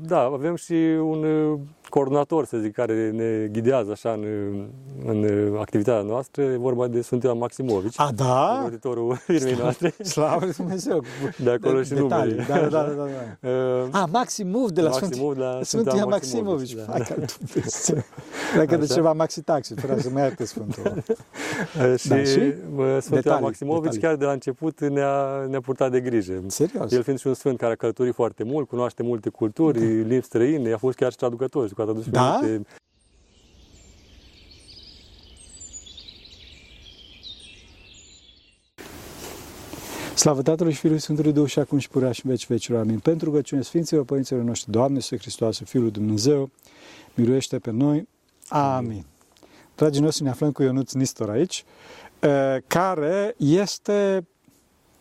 Da, avem și un coordonator, să zic, care ne ghidează așa în, în activitatea noastră. E vorba de Sfântul Maximovici. A, da? Auditorul firmei noastre. Slavă Dumnezeu! De acolo de, și numele. Da, da, da, da, da. Uh, A, Maximov de la Maximov Sfântul, la Sfântul Maximovici. Da, da. Dacă de ceva Maxi Taxi, vreau să mă ierte Sfântul. și, da, și? Sfântul Maximovici chiar de la început ne-a, ne-a purtat de grijă. Serios? El fiind și un sfânt care a călătorit foarte mult, cunoaște multe culturi, da. limbi străine, a fost chiar și traducător că a tradus da? multe Slavă Tatălui și Fiului Sfântului Duh și acum și purea și în veci vecilor. Amin. Pentru rugăciune Sfinților Părinților noștri, Doamne, Să Hristoase, Fiul Dumnezeu, miluiește pe noi. Amin. Dragii noștri, ne aflăm cu Ionuț Nistor aici, care este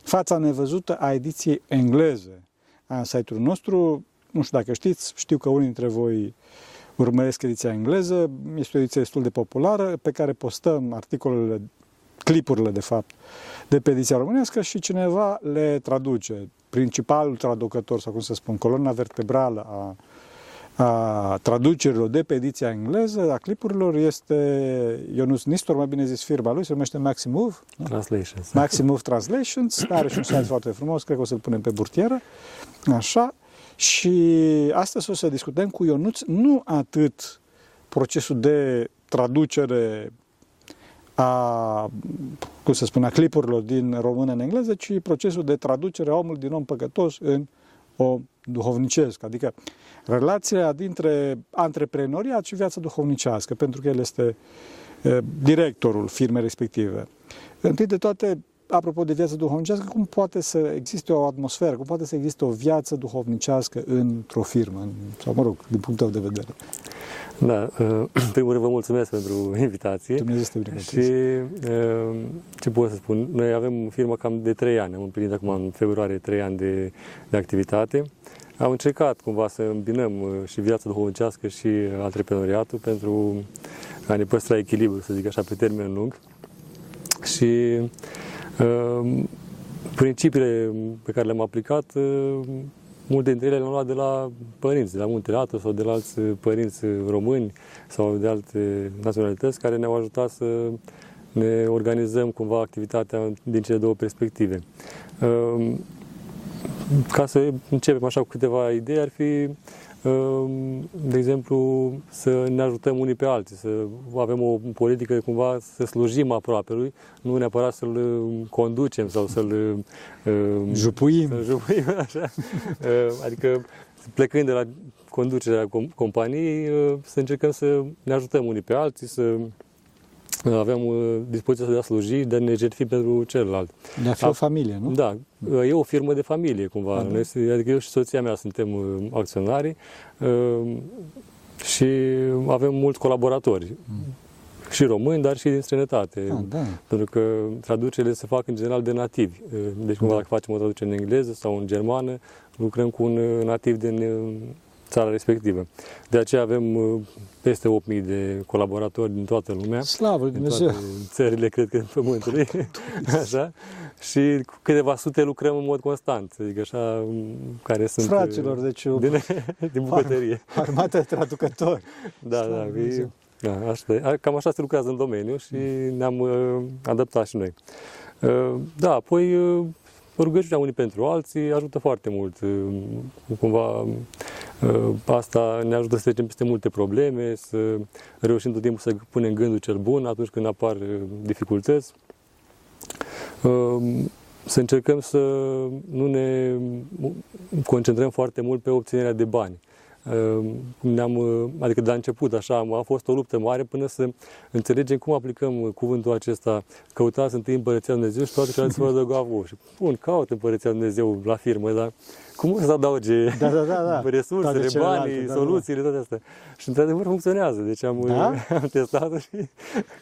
fața nevăzută a ediției engleze a site-ului nostru. Nu știu dacă știți, știu că unii dintre voi urmăresc ediția engleză. Este o ediție destul de populară pe care postăm articolele, clipurile de fapt, de pe ediția românească și cineva le traduce. Principalul traducător, sau cum să spun, colonna vertebrală a, a traducerilor de pe ediția engleză, a clipurilor, este Ionus Nistor, mai bine zis firma lui, se numește Maximove. Translations. Maximove Translations, are și un site foarte frumos, cred că o să-l punem pe burtieră. Așa. Și astăzi o să discutăm cu Ionuț nu atât procesul de traducere a, cum să spun, a clipurilor din română în engleză, ci procesul de traducere a omului din om păcătos în om duhovnicesc, adică relația dintre antreprenoriat și viața duhovnicească, pentru că el este directorul firmei respective. Întâi de toate, apropo de viața duhovnicească, cum poate să existe o atmosferă, cum poate să existe o viață duhovnicească într-o firmă, sau mă rog, din punctul de vedere? Da, în primul rând vă mulțumesc pentru invitație. Dumnezeu este Și ce pot să spun, noi avem firmă cam de 3 ani, am împlinit acum în februarie 3 ani de, de activitate. Am încercat cumva să îmbinăm și viața duhovnicească și antreprenoriatul pentru a ne păstra echilibru, să zic așa, pe termen lung. Și principiile pe care le-am aplicat Multe dintre ele le-am luat de la părinți, de la Muntele Atos sau de la alți părinți români sau de alte naționalități care ne-au ajutat să ne organizăm cumva activitatea din cele două perspective. Ehm, ca să începem așa cu câteva idei, ar fi Ehm, de exemplu, să ne ajutăm unii pe alții, să avem o politică cumva să slujim aproape lui, nu neapărat să-l conducem sau să-l ehm, jupuim. Să jupuim așa. Ehm, adică plecând de la conducerea companiei, să încercăm să ne ajutăm unii pe alții, să aveam uh, dispoziția de a sluji, de a ne jertfi pentru celălalt. De a fi a, o familie, nu? Da, e o firmă de familie cumva. A, da. Noi, adică eu și soția mea suntem uh, acționari uh, și avem mulți colaboratori. Mm. Și români, dar și din străinătate. Ah, da. Pentru că traducerile se fac în general de nativi. Deci, cumva, da. dacă facem o traducere în engleză sau în germană, lucrăm cu un nativ din țara respectivă. De aceea avem uh, peste 8.000 de colaboratori din toată lumea. Slavă Dumnezeu! Din țările, cred că, pământului. așa. Și cu câteva sute lucrăm în mod constant, adică așa, care sunt... Fraților, deci... Din, din bucătărie. Armata de traducători. Da, Slavă da. E, da așa, cam așa se lucrează în domeniu și ne-am uh, adaptat și noi. Uh, da, apoi uh, rugăciunea unii pentru alții ajută foarte mult. Cumva uh, asta ne ajută să trecem peste multe probleme, să reușim tot timpul să punem gândul cel bun atunci când apar uh, dificultăți. Uh, să încercăm să nu ne concentrăm foarte mult pe obținerea de bani. Ehm, ne-am, adică de la început, așa, a fost o luptă mare până să înțelegem cum aplicăm cuvântul acesta, căutați întâi Împărăția Dumnezeu și toate celelalte să vă adăugă Și, bun, caut Împărăția Dumnezeu la firmă, dar cum să adauge da, da, da, da. resursele, banii, da, da, soluțiile, toate astea. Și într-adevăr funcționează. Deci am, da? am testat și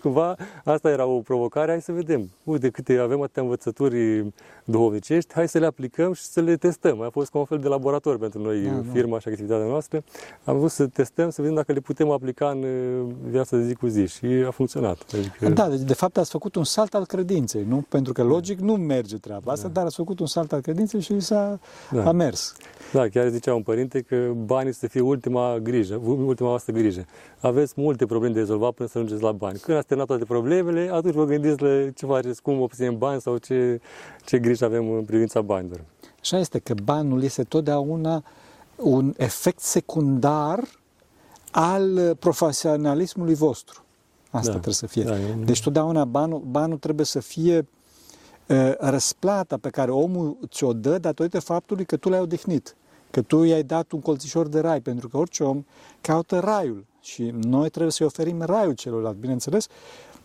cumva asta era o provocare. Hai să vedem. Uite câte avem atâtea învățături duhovnicești, hai să le aplicăm și să le testăm. A fost ca un fel de laborator pentru noi, da, firma și activitatea noastră noastră, am vrut să testăm, să vedem dacă le putem aplica în uh, viața de zi cu zi și a funcționat. Adică... Da, deci de fapt ați făcut un salt al credinței, nu? Pentru că logic nu merge treaba asta, da. dar ați făcut un salt al credinței și s-a da. a mers. Da, chiar zicea un părinte că banii să fie ultima grijă, ultima voastră grijă. Aveți multe probleme de rezolvat până să ajungeți la bani. Când ați terminat toate problemele, atunci vă gândiți la ce faceți, cum obținem bani sau ce, ce grijă avem în privința banilor. Așa este că banul este totdeauna un efect secundar al profesionalismului vostru. Asta da, trebuie să fie. Da, deci totdeauna banul, banul trebuie să fie uh, răsplata pe care omul ți-o dă datorită faptului că tu l-ai odihnit, că tu i-ai dat un colțișor de rai, pentru că orice om caută raiul și noi trebuie să-i oferim raiul celorlalți, bineînțeles,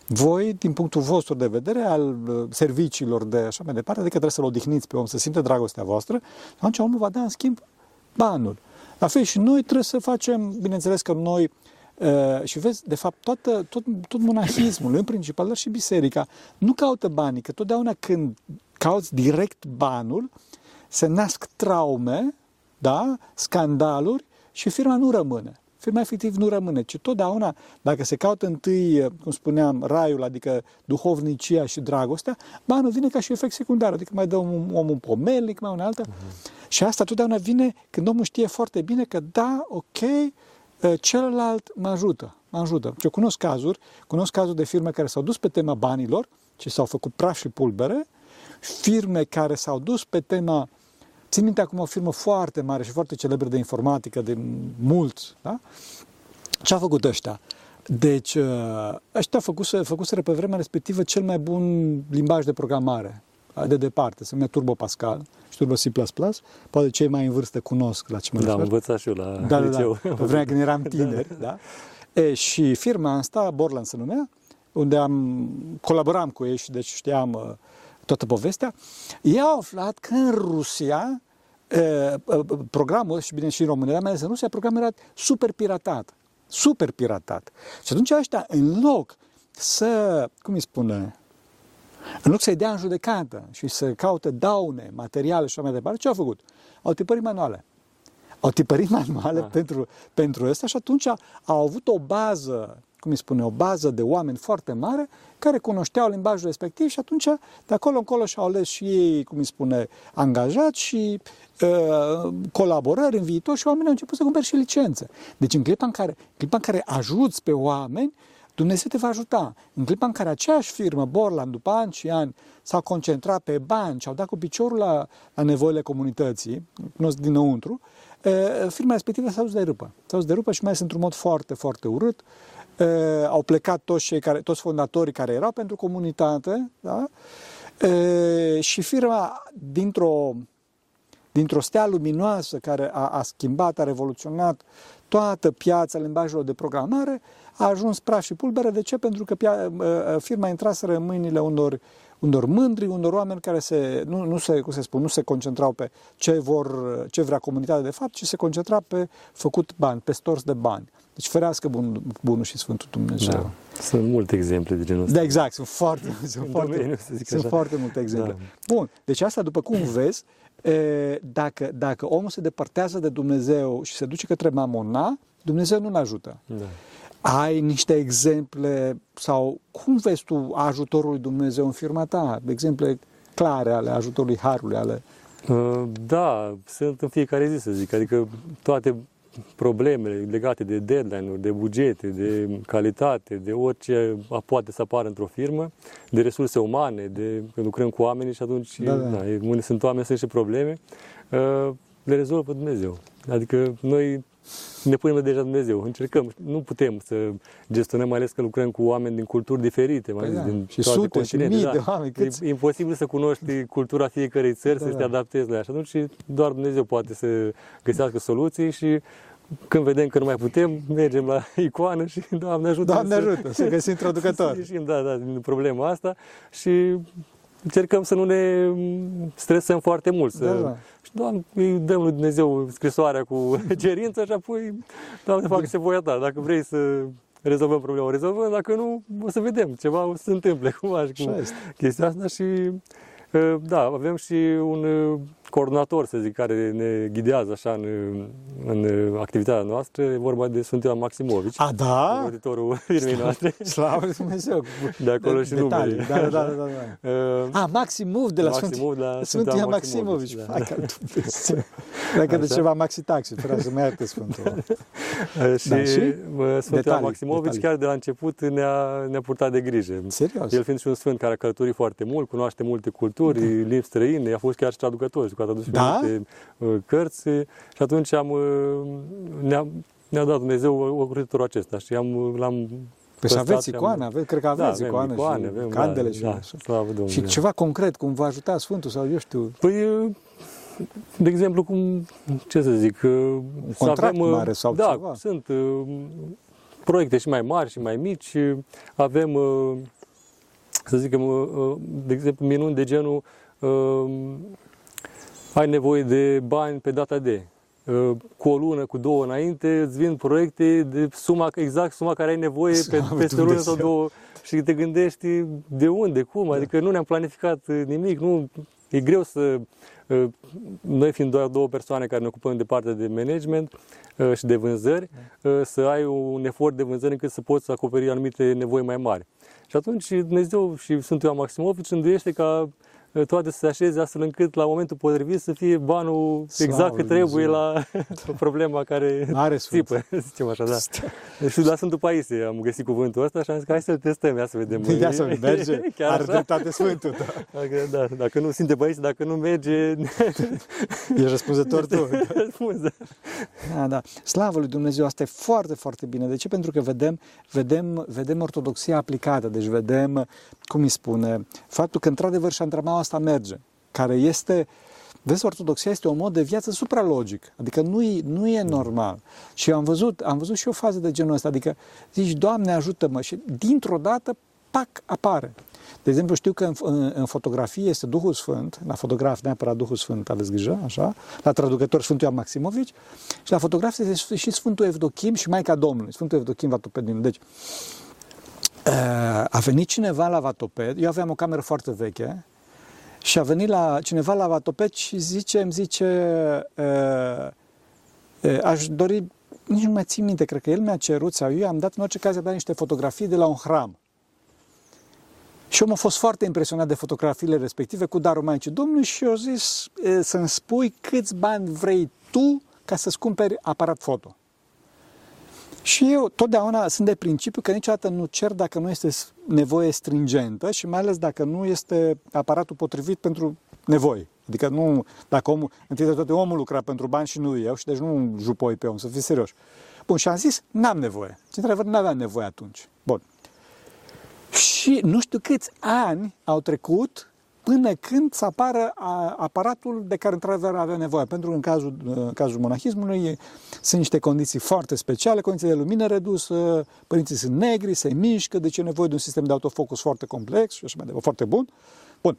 voi, din punctul vostru de vedere, al uh, serviciilor de așa mai departe, adică trebuie să-l odihniți pe om, să simte dragostea voastră, atunci omul va da în schimb banul. La fel și noi trebuie să facem, bineînțeles că noi, uh, și vezi, de fapt, toată, tot, tot monahismul, în principal, dar și biserica, nu caută banii, că totdeauna când cauți direct banul, se nasc traume, da, scandaluri și firma nu rămâne firma efectiv nu rămâne, ci totdeauna, dacă se caută întâi, cum spuneam, raiul, adică duhovnicia și dragostea, banul vine ca și efect secundar, adică mai dă un om un pomelnic, mai un altă. Uh-huh. Și asta totdeauna vine când omul știe foarte bine că da, ok, ă, celălalt mă ajută, mă ajută. Eu cunosc cazuri, cunosc cazuri de firme care s-au dus pe tema banilor, și s-au făcut praf și pulbere, firme care s-au dus pe tema Țin minte acum o firmă foarte mare și foarte celebră de informatică, de mult, da? Ce a făcut ăștia? Deci, uh, ăștia făcuse, făcuseră pe vremea respectivă cel mai bun limbaj de programare, de departe, se numea Turbo Pascal și Turbo C++, poate cei mai în vârstă cunosc la ce mă Da, am învățat și eu la da, liceu. Da, da, pe vremea când eram tineri, da. da? E, și firma asta, Borland se numea, unde am colaboram cu ei și deci știam uh, toată povestea, ei au aflat că în Rusia programul, și bine și în România, dar mai ales în Rusia, programul era super piratat. Super piratat. Și atunci ăștia, în loc să, cum îi spune, în loc să-i dea în judecată și să caute daune, materiale și așa mai departe, ce au făcut? Au tipărit manuale. Au tipărit manuale ah. pentru, pentru asta și atunci au avut o bază cum îi spune, o bază de oameni foarte mare care cunoșteau limbajul respectiv și atunci de acolo încolo și-au ales și ei, cum îi spune, angajați și uh, colaborări în viitor și oamenii au început să cumpere și licențe. Deci în clipa în care, în clipa în care ajuți pe oameni, Dumnezeu te va ajuta. În clipa în care aceeași firmă, Borland, după ani și ani, s-a concentrat pe bani și au dat cu piciorul la, la nevoile comunității, cunosc dinăuntru, firma respectivă s-a dus de râpă. S-a dus de râpă și mai ales într-un mod foarte, foarte urât uh, au plecat toți, cei care, toți fondatorii care erau pentru comunitate, da? uh, și firma, dintr-o, dintr-o stea luminoasă care a, a schimbat, a revoluționat toată piața limbajelor de programare, a ajuns praf și pulbere. De ce? Pentru că pia, uh, firma intraseră în mâinile unor unor mândri, unor oameni care se, nu, nu, se, cum se spun, nu se concentrau pe ce, vor, ce vrea comunitatea de fapt, ci se concentra pe făcut bani, pe stors de bani. Deci ferească bun, bunul și Sfântul Dumnezeu. Da. Sunt multe exemple de genul ăsta. Da, exact, sunt foarte, sunt foarte, domeniu, sunt foarte multe exemple. Da. Bun, deci asta, după cum vezi, dacă, dacă omul se depărtează de Dumnezeu și se duce către mamona, Dumnezeu nu-l ajută. Da. Ai niște exemple sau cum vezi tu ajutorul lui Dumnezeu în firma ta? Exemple clare ale ajutorului Harului, ale... Uh, da, sunt în fiecare zi, să zic. Adică toate problemele legate de deadline-uri, de bugete, de calitate, de orice poate să apară într-o firmă, de resurse umane, de că lucrăm cu oamenii și atunci, da, da. Da, unde sunt oameni, sunt și probleme, uh, le rezolvă Dumnezeu. Adică noi ne punem deja Dumnezeu. Încercăm, nu putem să gestionăm, mai ales că lucrăm cu oameni din culturi diferite, mai păi ales da. din și toate sute și mii da. de oameni. Câți... E imposibil să cunoști cultura fiecarei țări, da, să te da. adaptezi la ea. Și atunci doar Dumnezeu poate să găsească soluții și când vedem că nu mai putem, mergem la icoană și Doamne ajută. Doamne ajută, să, să găsim traducător. Să ieșim, da, da, din problema asta și încercăm să nu ne stresăm foarte mult. Să, da, da. Și, Doamne, îi dăm lui Dumnezeu scrisoarea cu cerință și apoi, Doamne, fac se voia ta. Dacă vrei să rezolvăm problema, o rezolvăm. Dacă nu, o să vedem. Ceva o să se întâmple cumva și cu chestia asta și Ă, da, avem și un ă, coordonator, să zic, care ne ghidează așa în, în activitatea noastră, e vorba de Sfântul Ioan Maximovici. A, da? Auditorul firmei noastre. Slavă lui Dumnezeu! De acolo de, și detalii. numele. Da, da, da, da, da. Uh, A, Maximov de la Maximov Sfântul, de la Sfântul Ioan Maximovici. da. Hai, ca Dumnezeu. Dacă de Așa. ceva Maxi Taxi, vreau să mă ierte Sfântul. Uh, și, Da, și? bă, Sfântul Ioan Detalii, Maximovici detalii. chiar de la început ne-a, ne-a purtat de grijă. Serios? El fiind și un sfânt care a călătorit foarte mult, cunoaște multe culturi, limbi străine, a fost chiar și traducător, și că a tradus și Da? multe uh, cărți și atunci am, uh, ne-a, ne-a dat Dumnezeu ocrotitorul acesta și am, l-am Păi să păstrat aveți și am- icoane, aveți, cred că Da, aveți avem icoane, icoane, și avem, candele da, și da, așa. slavă Domnului. Și ceva concret, cum vă ajuta Sfântul sau eu știu, Păi, uh, de exemplu, cum, ce să zic, uh, să contract avem, uh, mare sau da, ceva. sunt uh, proiecte și mai mari și mai mici, uh, avem, uh, să zicem, uh, uh, de exemplu, minuni de genul, uh, ai nevoie de bani pe data de, uh, cu o lună, cu două înainte, îți vin proiecte de suma, exact suma care ai nevoie pe, Slavă peste o lună sau Dumnezeu. două și te gândești de unde, cum, adică nu ne-am planificat uh, nimic, nu, e greu să, uh, noi fiind doar două persoane care ne ocupăm de partea de management uh, și de vânzări, uh, să ai un efort de vânzări încât să poți acoperi anumite nevoi mai mari. Și atunci Dumnezeu și Sfântul Ioan Maximovici înduiește ca uh, toate să se așeze astfel încât la momentul potrivit să fie banul Slavă exact cât lui trebuie Dumnezeu. la problema care Are Sfânt. țipă, să zicem așa, da. Și la Sfântul Paisie am găsit cuvântul ăsta și am zis că hai să-l testăm, ia să vedem. Ia să merge, Chiar are așa? dreptate Sfântul. Da. Dacă, da, dacă nu simte Paisie, dacă nu merge, Ești răspunzător tu. răspunde. Da, da. Slavă lui Dumnezeu, asta e foarte, foarte bine. De ce? Pentru că vedem, vedem, vedem ortodoxia aplicată, deci vedem, cum îi spune, faptul că într-adevăr și antramaua asta merge, care este, vezi, ortodoxia este un mod de viață supralogic, adică nu e, nu e normal. Și am văzut, am văzut și o fază de genul ăsta, adică zici, Doamne ajută-mă și dintr-o dată, pac, apare. De exemplu, știu că în, în, în fotografie este Duhul Sfânt, la fotograf neapărat Duhul Sfânt, aveți grijă, așa, la traducător Sfântul Ioan Maximovici și la fotograf este și Sfântul Evdochim și Maica Domnului, Sfântul Evdochim Vatopedin. Deci, uh, a venit cineva la Vatoped, eu aveam o cameră foarte veche, și a venit la cineva la Vatoped și zice, îmi zice, uh, uh, aș dori, nici nu mai țin minte, cred că el mi-a cerut sau eu am dat în orice caz, avea niște fotografii de la un hram. Și omul a fost foarte impresionat de fotografiile respective cu darul Maicii Domnului și eu zis e, să-mi spui câți bani vrei tu ca să-ți cumperi aparat foto. Și eu totdeauna sunt de principiu că niciodată nu cer dacă nu este nevoie stringentă și mai ales dacă nu este aparatul potrivit pentru nevoi. Adică nu, dacă omul, întâi de toate omul lucra pentru bani și nu eu și deci nu jupoi pe om, să fii serios. Bun, și am zis, n-am nevoie. Și într-adevăr n-aveam nevoie atunci. Bun. Și nu știu câți ani au trecut până când să apară a, aparatul de care într-adevăr avea nevoie. Pentru că în cazul, în cazul monahismului sunt niște condiții foarte speciale, condiții de lumină redusă, părinții sunt negri, se mișcă, deci e nevoie de un sistem de autofocus foarte complex și așa mai departe, foarte bun. Bun.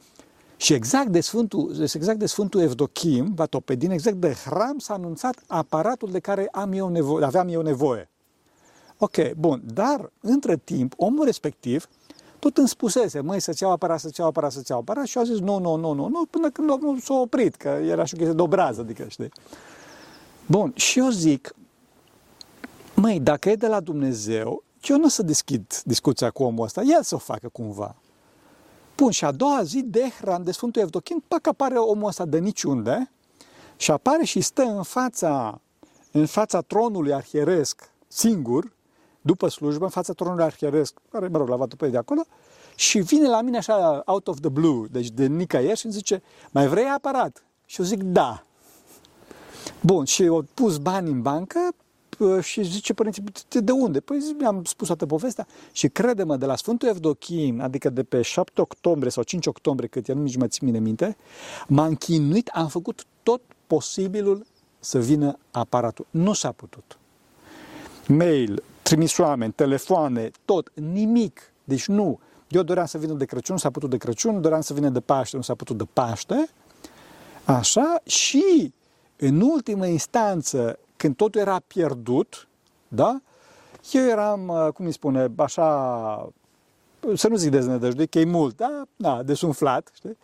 Și exact de Sfântul, exact de Sfântul Evdochim, Vatopedin, exact de hram s-a anunțat aparatul de care am eu nevoie, aveam eu nevoie. Ok, bun, dar între timp, omul respectiv tot îmi spusese, măi, să-ți iau aparat, să-ți iau aparat, să-ți iau aparat și eu a zis, nu, nu, nu, nu, nu, până când omul s-a oprit, că era și o chestie de obrază, adică, știi? Bun, și eu zic, măi, dacă e de la Dumnezeu, eu nu o să deschid discuția cu omul ăsta, el să o facă cumva. Bun, și a doua zi de hram de Sfântul Evdochim, pac apare omul ăsta de niciunde și apare și stă în fața, în fața tronului arhieresc, singur, după slujbă, în fața tronului arhieresc, care, mă rog, l-a luat pe de acolo, și vine la mine așa, out of the blue, deci de nicăieri și îmi zice, mai vrei aparat? Și eu zic, da. Bun, și eu pus bani în bancă p- și zice părinții, de unde? Păi zi, mi-am spus toată povestea și crede-mă, de la Sfântul Evdochim, adică de pe 7 octombrie sau 5 octombrie, cât el nici mai țin mine minte, m-am chinuit, am făcut tot posibilul să vină aparatul. Nu s-a putut. Mail, trimis oameni, telefoane, tot, nimic. Deci nu. Eu doream să vină de Crăciun, s-a putut de Crăciun, doream să vină de Paște, nu s-a putut de Paște. Așa, și în ultimă instanță, când totul era pierdut, da? Eu eram, uh, cum îi spune, așa, să nu zic deznădăjduit, că e mult, da? Da, desumflat, știi?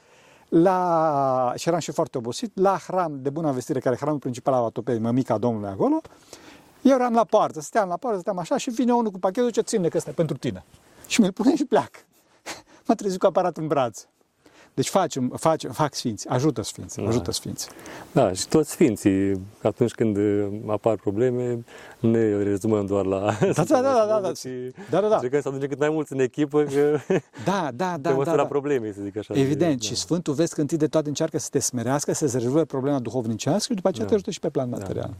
la, și eram și foarte obosit, la hram de bună vestire, care e hramul principal al Atopei, mămica Domnului acolo, eu eram la poartă, stăteam la poartă, stăteam așa și vine unul cu pachetul ce ține că ăsta e pentru tine. Și mi-l pune și pleacă. M-a trezit cu aparatul în braț. Deci facem, facem, fac sfinți, ajută sfinți, Da. ajută sfinți. Da, și toți sfinții, atunci când uh, apar probleme, nu ne rezumăm doar la... Da, da, da, da, da. Și Da, da, da. încercăm să aducem cât mai mulți în echipă, că Da, da, pe da, da, măsura da. problemei, să zic așa. Evident, Da. și Sfântul vezi că întâi de toate încearcă să te smerească, să se rezolve problema duhovnicească și după aceea Da. te ajută și pe plan material.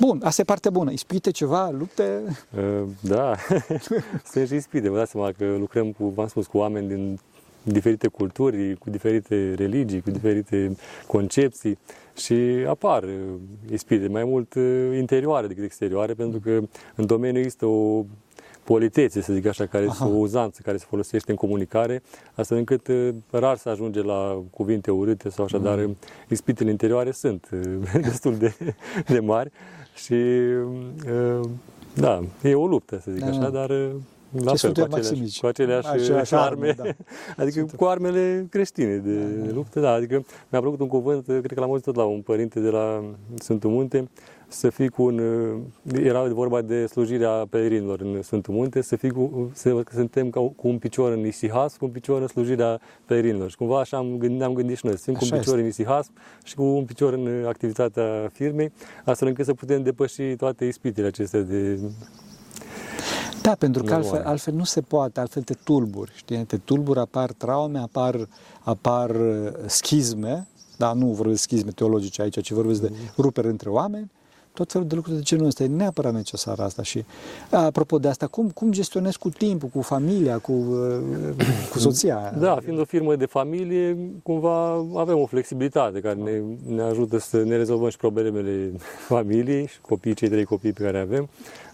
Bun, asta e partea bună. Ispite ceva, lupte, Uh, Da, sunt și ispite. Vă dați seama că lucrăm cu, v-am spus, cu oameni din diferite culturi, cu diferite religii, cu diferite concepții și apar uh, ispite mai mult uh, interioare decât exterioare, pentru că în domeniu există o politețe, să zic așa, care Aha. este o uzanță care se folosește în comunicare, astfel încât uh, rar să ajunge la cuvinte urâte sau așa, dar uh, ispitele interioare sunt uh, destul de, de mari și uh, da, e o luptă, să zic Da, așa, da. dar uh, la Ce fel, cu Sfântul aceleași, Maximici. cu aceleași, Aceleași arme, arme, da. adică cu armele creștine de, de luptă, da, adică mi-a plăcut un cuvânt, cred că l-am auzit tot la un părinte de la Sfântul Munte, să fii cu un, era vorba de slujirea pelerinilor în Sfântul Munte, să fii cu, să, că suntem ca, cu un picior în Isihas, cu un picior în slujirea pelerinilor. Și cumva așa am gândit, ne-am gândit și noi, să fim cu un Așa picior în Isihas și cu un picior în activitatea firmei, astfel încât să putem depăși toate ispitele acestea de... Da, pentru că Normal. altfel, altfel nu se poate, altfel te tulburi, știi? Te tulburi, apar traume, apar, apar uh, schizme, dar nu vorbesc schizme teologice aici, ci vorbesc de ruperi între oameni, tot felul de lucruri de genul ăsta. E neapărat necesar asta. Și, apropo de asta, cum, cum gestionezi cu timpul, cu familia, cu, uh, cu soția? Da, fiind o firmă de familie, cumva avem o flexibilitate care ne, ne ajută să ne rezolvăm și problemele familiei și copiii, cei trei copii pe care avem,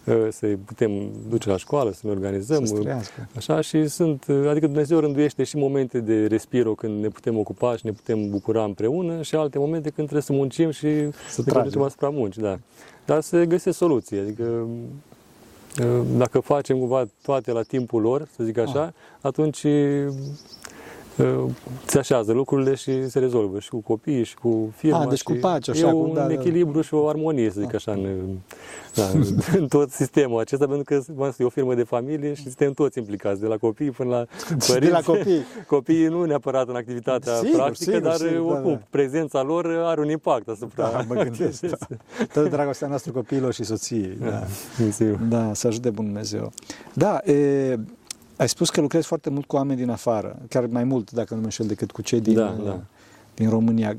uh, să putem duce la școală, să ne organizăm. Să uh, trăiască. Așa și sunt, uh, adică Dumnezeu rânduiește și momente de respiro când ne putem ocupa și ne putem bucura împreună și alte momente când trebuie să muncim și să ne tragem. concentrăm asupra muncii, da. Dar să găsesc soluții, adică uh, dacă facem cumva toate la timpul lor, să zic așa, atunci uh, se așează lucrurile și se rezolvă și cu copiii și cu firma. Ah, deci și cu pace, e așa, cu- un da, da. echilibru și o armonie, să zic așa, în, da, în tot sistemul acesta, pentru că v-am spus, e o firmă de familie și suntem toți implicați, de la copii până la părinți. De la copii. Copiii nu neapărat în activitatea Sigur, practică, sigur, dar sigur, da, oricum, da. prezența lor are un impact asupra Da, mă gândesc. Da. Toată dragostea noastră copiilor și soției. Da. Sigur. Da, să ajute Bunul Dumnezeu. Da, e, ai spus că lucrezi foarte mult cu oameni din afară, chiar mai mult, dacă nu mă înșel, decât cu cei din, Da, da. din România.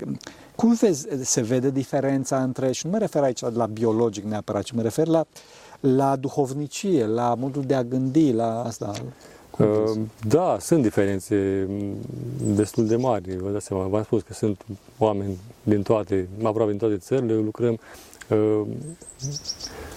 Cum vezi, se vede diferența între, și nu mă refer aici la biologic neapărat, ci mă refer la, la duhovnicie, la modul de a gândi, la asta. Cum vezi? Uh, Da, sunt diferențe m, destul de mari. Vă dați seama, v-am spus că sunt oameni din toate, aproape din toate țările, lucrăm.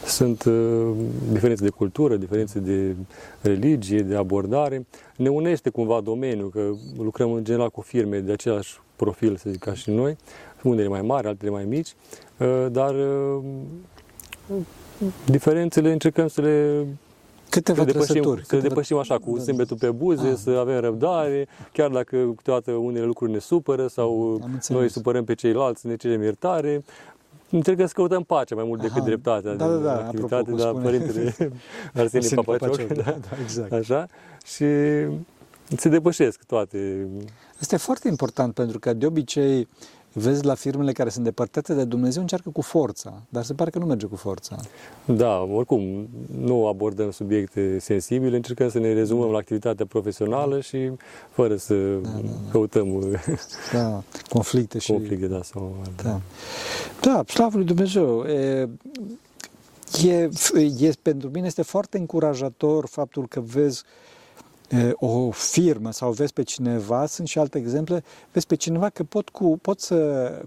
Uh, Sunt uh, diferențe de cultură, diferențe de religie, de abordare. Ne unește cumva domeniul, că lucrăm în general cu firme de același profil, să zic, ca și noi, unele mai mari, altele mai mici, uh, dar uh, diferențele încercăm să le Câteva să depășim, trăsături. să câteva- depășim așa cu Da, da. zâmbetul pe buze, Ah. să avem răbdare, chiar dacă câteodată unele lucruri ne supără sau Am înțeles. noi supărăm pe ceilalți, ne cerem iertare. Încercăm să căutăm pacea mai mult decât Aha. dreptatea Da, da, din da, activitate, apropo, cum dar spune părintele Arsenie Arsenie Papacioc, Papacioc, da, da, da, exact. așa, și se depășesc toate. Asta e foarte important pentru că de obicei vezi la firmele care sunt depărtate de Dumnezeu încearcă cu forța, dar se pare că nu merge cu forța. Da, oricum, nu abordăm subiecte sensibile, încercăm să ne rezumăm la activitatea profesională și fără să căutăm Da, conflicte și... conflicte, da, sau Da, da slavă lui Dumnezeu. E, e, e, pentru mine este foarte încurajator faptul că vezi e, o firmă sau vezi pe cineva, sunt și alte exemple, vezi pe cineva că pot, cu, pot să,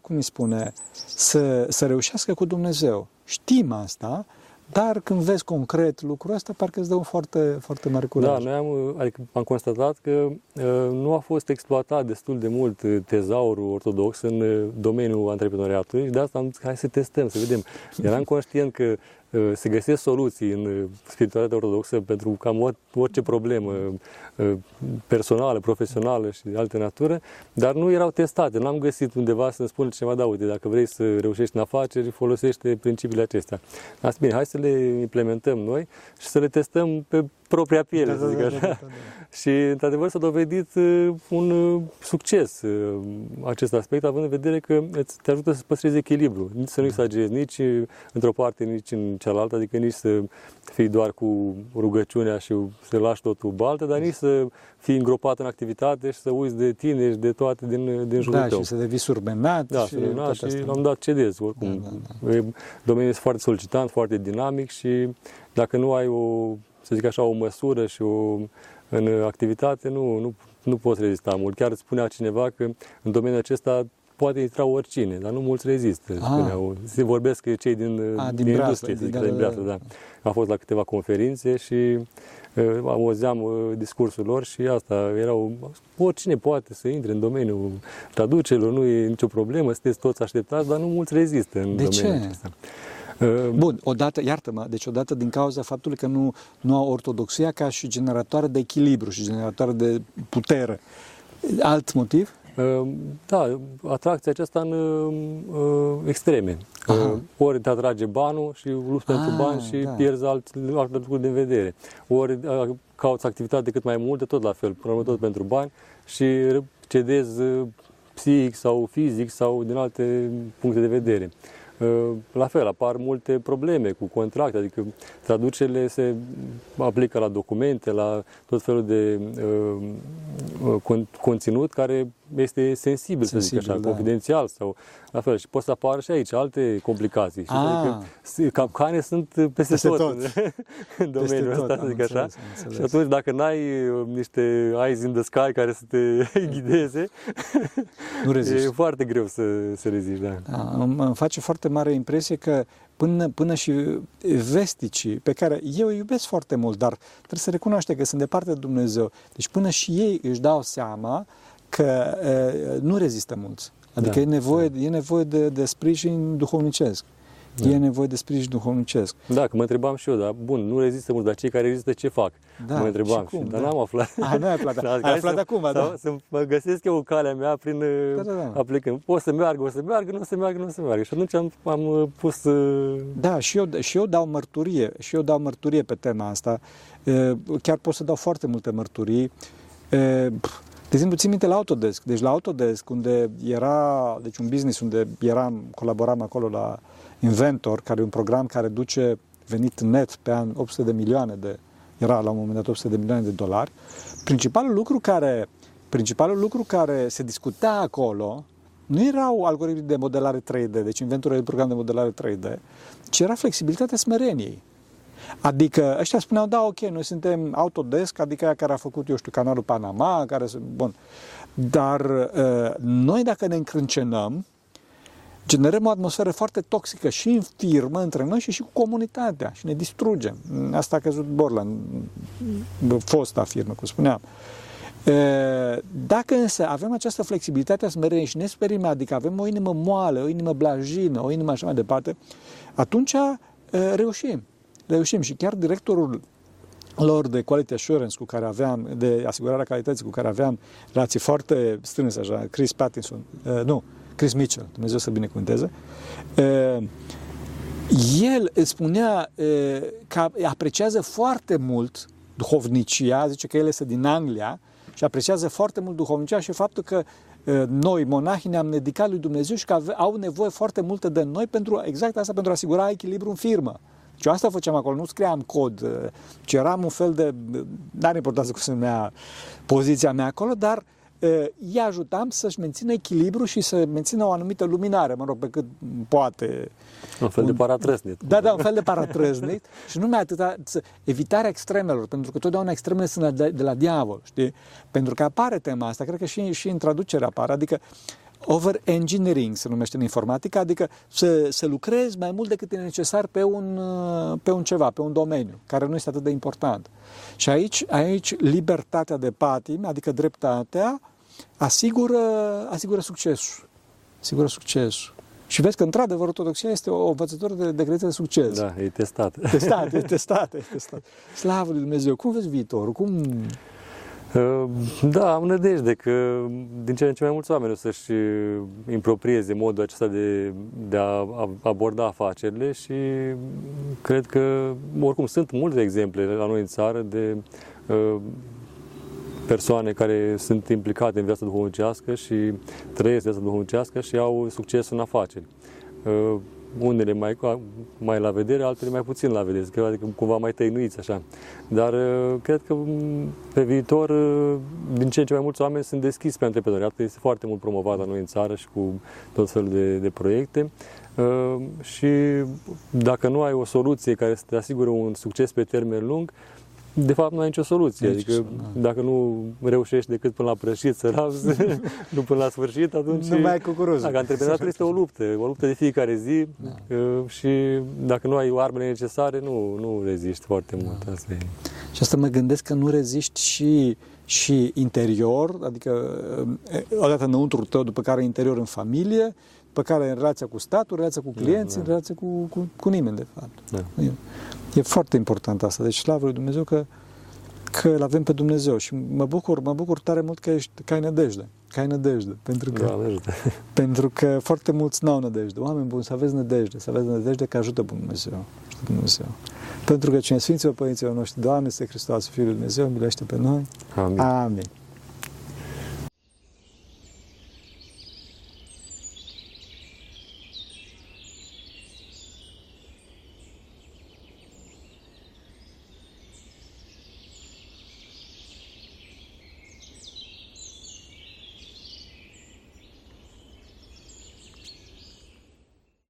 cum îi spune, să, să reușească cu Dumnezeu. Știm asta, dar când vezi concret lucrul ăsta, parcă îți dă un foarte, foarte mare curaj. Da, noi am, adică am constatat că uh, nu a fost exploatat destul de mult uh, tezaurul ortodox în uh, domeniul antreprenoriatului și de asta am zis, hai să testăm, să vedem. Eram conștient că uh, se găsesc soluții în uh, spiritualitatea ortodoxă pentru cam orice problemă personală, profesională și de altă natură, dar nu erau testate. N-am găsit undeva să-mi spună ceva, da, uite, dacă vrei să reușești în afaceri, folosește principiile acestea. Asta bine, hai să le implementăm noi și să le testăm pe propria piele, da, să zic da, da, așa. Da, da, da. Și, într-adevăr, s-a dovedit uh, un uh, succes uh, acest aspect, având în vedere că îți te ajută să păstrezi echilibru, nici să nu exagerezi nici într-o parte, nici în cealaltă, adică nici să fii doar cu rugăciunea și să lași totul baltă, dar nici să fii îngropat în activitate și să uiți de tine și de toate din, din jurul da, tău. și să devii surmenat. Da, și, surmenat și la un dat cedezi, oricum. Da, da, da. Domeniul este foarte solicitant, foarte dinamic și dacă nu ai o, să zic așa, o măsură și o, în activitate, nu, nu, nu poți rezista mult. Chiar spunea cineva că în domeniul acesta poate intra oricine, dar nu mulți rezistă. Ah. Spuneau. Se vorbesc cei din, A, din, din industrie, din, din, din da, da. Am fost la câteva conferințe și uh, auzeam uh, discursul lor și asta erau, oricine poate să intre în domeniul traducerilor, nu e nicio problemă, sunteți toți așteptați, dar nu mulți rezistă în De domeniul ce? acesta. Uh, Bun, odată, iartă-mă, deci odată din cauza faptului că nu, nu au ortodoxia ca și generatoare de echilibru și generatoare de putere. Alt motiv? Ehm, da, atracția aceasta în uh, extreme. Aha. Ori te atrage banul și lupți pentru ah, bani și da. pierzi alt, alte lucruri din vedere. Ori uh, cauți activitate cât mai multe, tot la fel, până tot pentru bani și cedezi psihic sau fizic sau din alte puncte de vedere. Uh, la fel, apar multe probleme cu contracte, adică traducerile se aplică la documente, la tot felul de uh, uh conținut care este sensibil, sensibil să zic așa, da. confidențial sau la fel. Și pot să apară și aici alte complicații. Și adică, capcane sunt peste, peste tot, tot. în domeniul ăsta, să zic așa. Înțeles. Și atunci dacă n-ai uh, niște eyes in the sky care să te ghideze, nu reziști. e foarte greu să, să reziști. Da. Da, îmi face foarte mare impresie că până, până și vesticii, pe care eu îi iubesc foarte mult, dar trebuie să recunoaște că sunt departe de Dumnezeu. Deci până și ei își dau seama că uh, nu rezistă mulți. Adică da, e nevoie, da. e nevoie de, de sprijin duhovnicesc. Da. E nevoie de sprijin duhovnicesc. Da, că mă întrebam și eu, dar bun, nu rezistă mult, dar cei care rezistă ce fac? Da, mă întrebam și, cum, și dar da. n-am aflat. A, nu ai aflat, da. ai aflat să, acum, da. Sau, să mă găsesc eu calea mea prin da, da, da. aplicând. Pot să meargă, o să meargă, nu o să meargă, nu o să meargă. Și atunci am, am pus... Da, și eu, și eu dau mărturie, și eu dau mărturie pe tema asta. Chiar pot să dau foarte multe mărturii. De exemplu, țin minte la Autodesk. Deci la Autodesk, unde era, deci un business unde eram, colaboram acolo la Inventor, care e un program care duce venit net pe an 800 de milioane de, era la un moment dat 800 de milioane de dolari. Principalul lucru care, principalul lucru care se discuta acolo nu erau algoritmi de modelare 3D, deci Inventor e un program de modelare 3D, ci era flexibilitatea smereniei. Adică ăștia spuneau, da, ok, noi suntem Autodesk, adică aia care a făcut, eu știu, canalul Panama, care sunt, bun. Dar uh, noi dacă ne încrâncenăm, generăm o atmosferă foarte toxică și în firmă, între noi și și cu comunitatea și ne distrugem. Asta a căzut Borland, fosta firmă, cum spuneam. Dacă însă avem această flexibilitate a smereniei și ne sperim, adică avem o inimă moală, o inimă blajină, o inimă așa mai departe, atunci reușim reușim și chiar directorul lor de quality assurance cu care aveam, de asigurarea calității cu care aveam relații foarte strânse, așa, Chris Pattinson, uh, nu, Chris Mitchell, Dumnezeu să binecuvânteze, uh, el spunea uh, că apreciază foarte mult duhovnicia, zice că el este din Anglia și apreciază foarte mult duhovnicia și faptul că uh, noi, monahii, ne-am dedicat lui Dumnezeu și că ave, au nevoie foarte multă de noi pentru exact asta, pentru a asigura echilibru în firmă. Și asta făceam acolo, nu scriam cod, uh, ci eram un fel de, n-are importanță cum se numea poziția mea acolo, dar uh, îi ajutam să-și mențină echilibru și să mențină o anumită luminare, mă rog, pe cât poate. Un fel un, de paratrăsnit. Da, da, un fel de paratrăsnit și nu mai atâta, evitarea extremelor, pentru că totdeauna extremele sunt de, de la diavol, știi? Pentru că apare tema asta, cred că și, și în traducere apare, adică over-engineering se numește în informatică, adică să, să lucrezi mai mult decât e necesar pe un, pe un ceva, pe un domeniu, care nu este atât de important. Și aici, aici libertatea de patim, adică dreptatea, asigură, asigură succesul. Asigură succesul. Și vezi că, într-adevăr, ortodoxia este o învățătură de, de credință de succes. Da, e testat. Testat, e testat, e testat. Slavă lui Dumnezeu! Cum vezi viitorul? Cum... Uh, Da, am nădejde că din ce în ce mai mulți oameni o să-și uh, improprieze modul acesta de, de a a aborda afacerile și cred că, oricum, sunt multe exemple la noi în țară de uh, persoane care sunt implicate în viața duhovnicească și trăiesc viața duhovnicească și au succes în afaceri. Uh, Unele mai, mai la vedere, altele mai puțin la vedere, că adică cumva mai tăinuiți așa. Dar uh, cred că m, pe viitor, uh, din ce în ce mai mulți oameni sunt deschiși pe antreprenoriat, că este foarte mult promovat la noi în țară și cu tot felul de, de proiecte. Uh, Și dacă nu ai o soluție care să te asigure un succes pe termen lung, de fapt nu ai nicio soluție. Nici, Adică da. dacă nu reușești decât până la prășit să rabzi, nu până la sfârșit, atunci... Nu mai ai cucuruzul. Dacă antreprenoriatul este o luptă, o luptă de fiecare zi Da. uh, și dacă nu ai armele necesare, nu, nu reziști foarte mult. Da. Asta e. Și asta mă gândesc că nu reziști și, și interior, adică e, odată înăuntru tău, după care interior în familie, după care în relația cu statul, în relația cu clienții, da. în relația cu, cu, cu nimeni, de fapt. Da. E, e foarte important asta. Deci, slavă lui Dumnezeu că, că îl avem pe Dumnezeu și mă bucur, mă bucur tare mult că, ești, că ai nădejde. Că ai nădejde. Pentru că, Doamne ajută. pentru că foarte mulți n-au nădejde. Oameni buni, să aveți nădejde, să aveți nădejde că ajută Dumnezeu. Ajută Dumnezeu. Pentru că cine Sfinților Părinților noștri, Doamne, este Hristos, Fiul lui Dumnezeu, miluiește pe noi. Amin. Amin.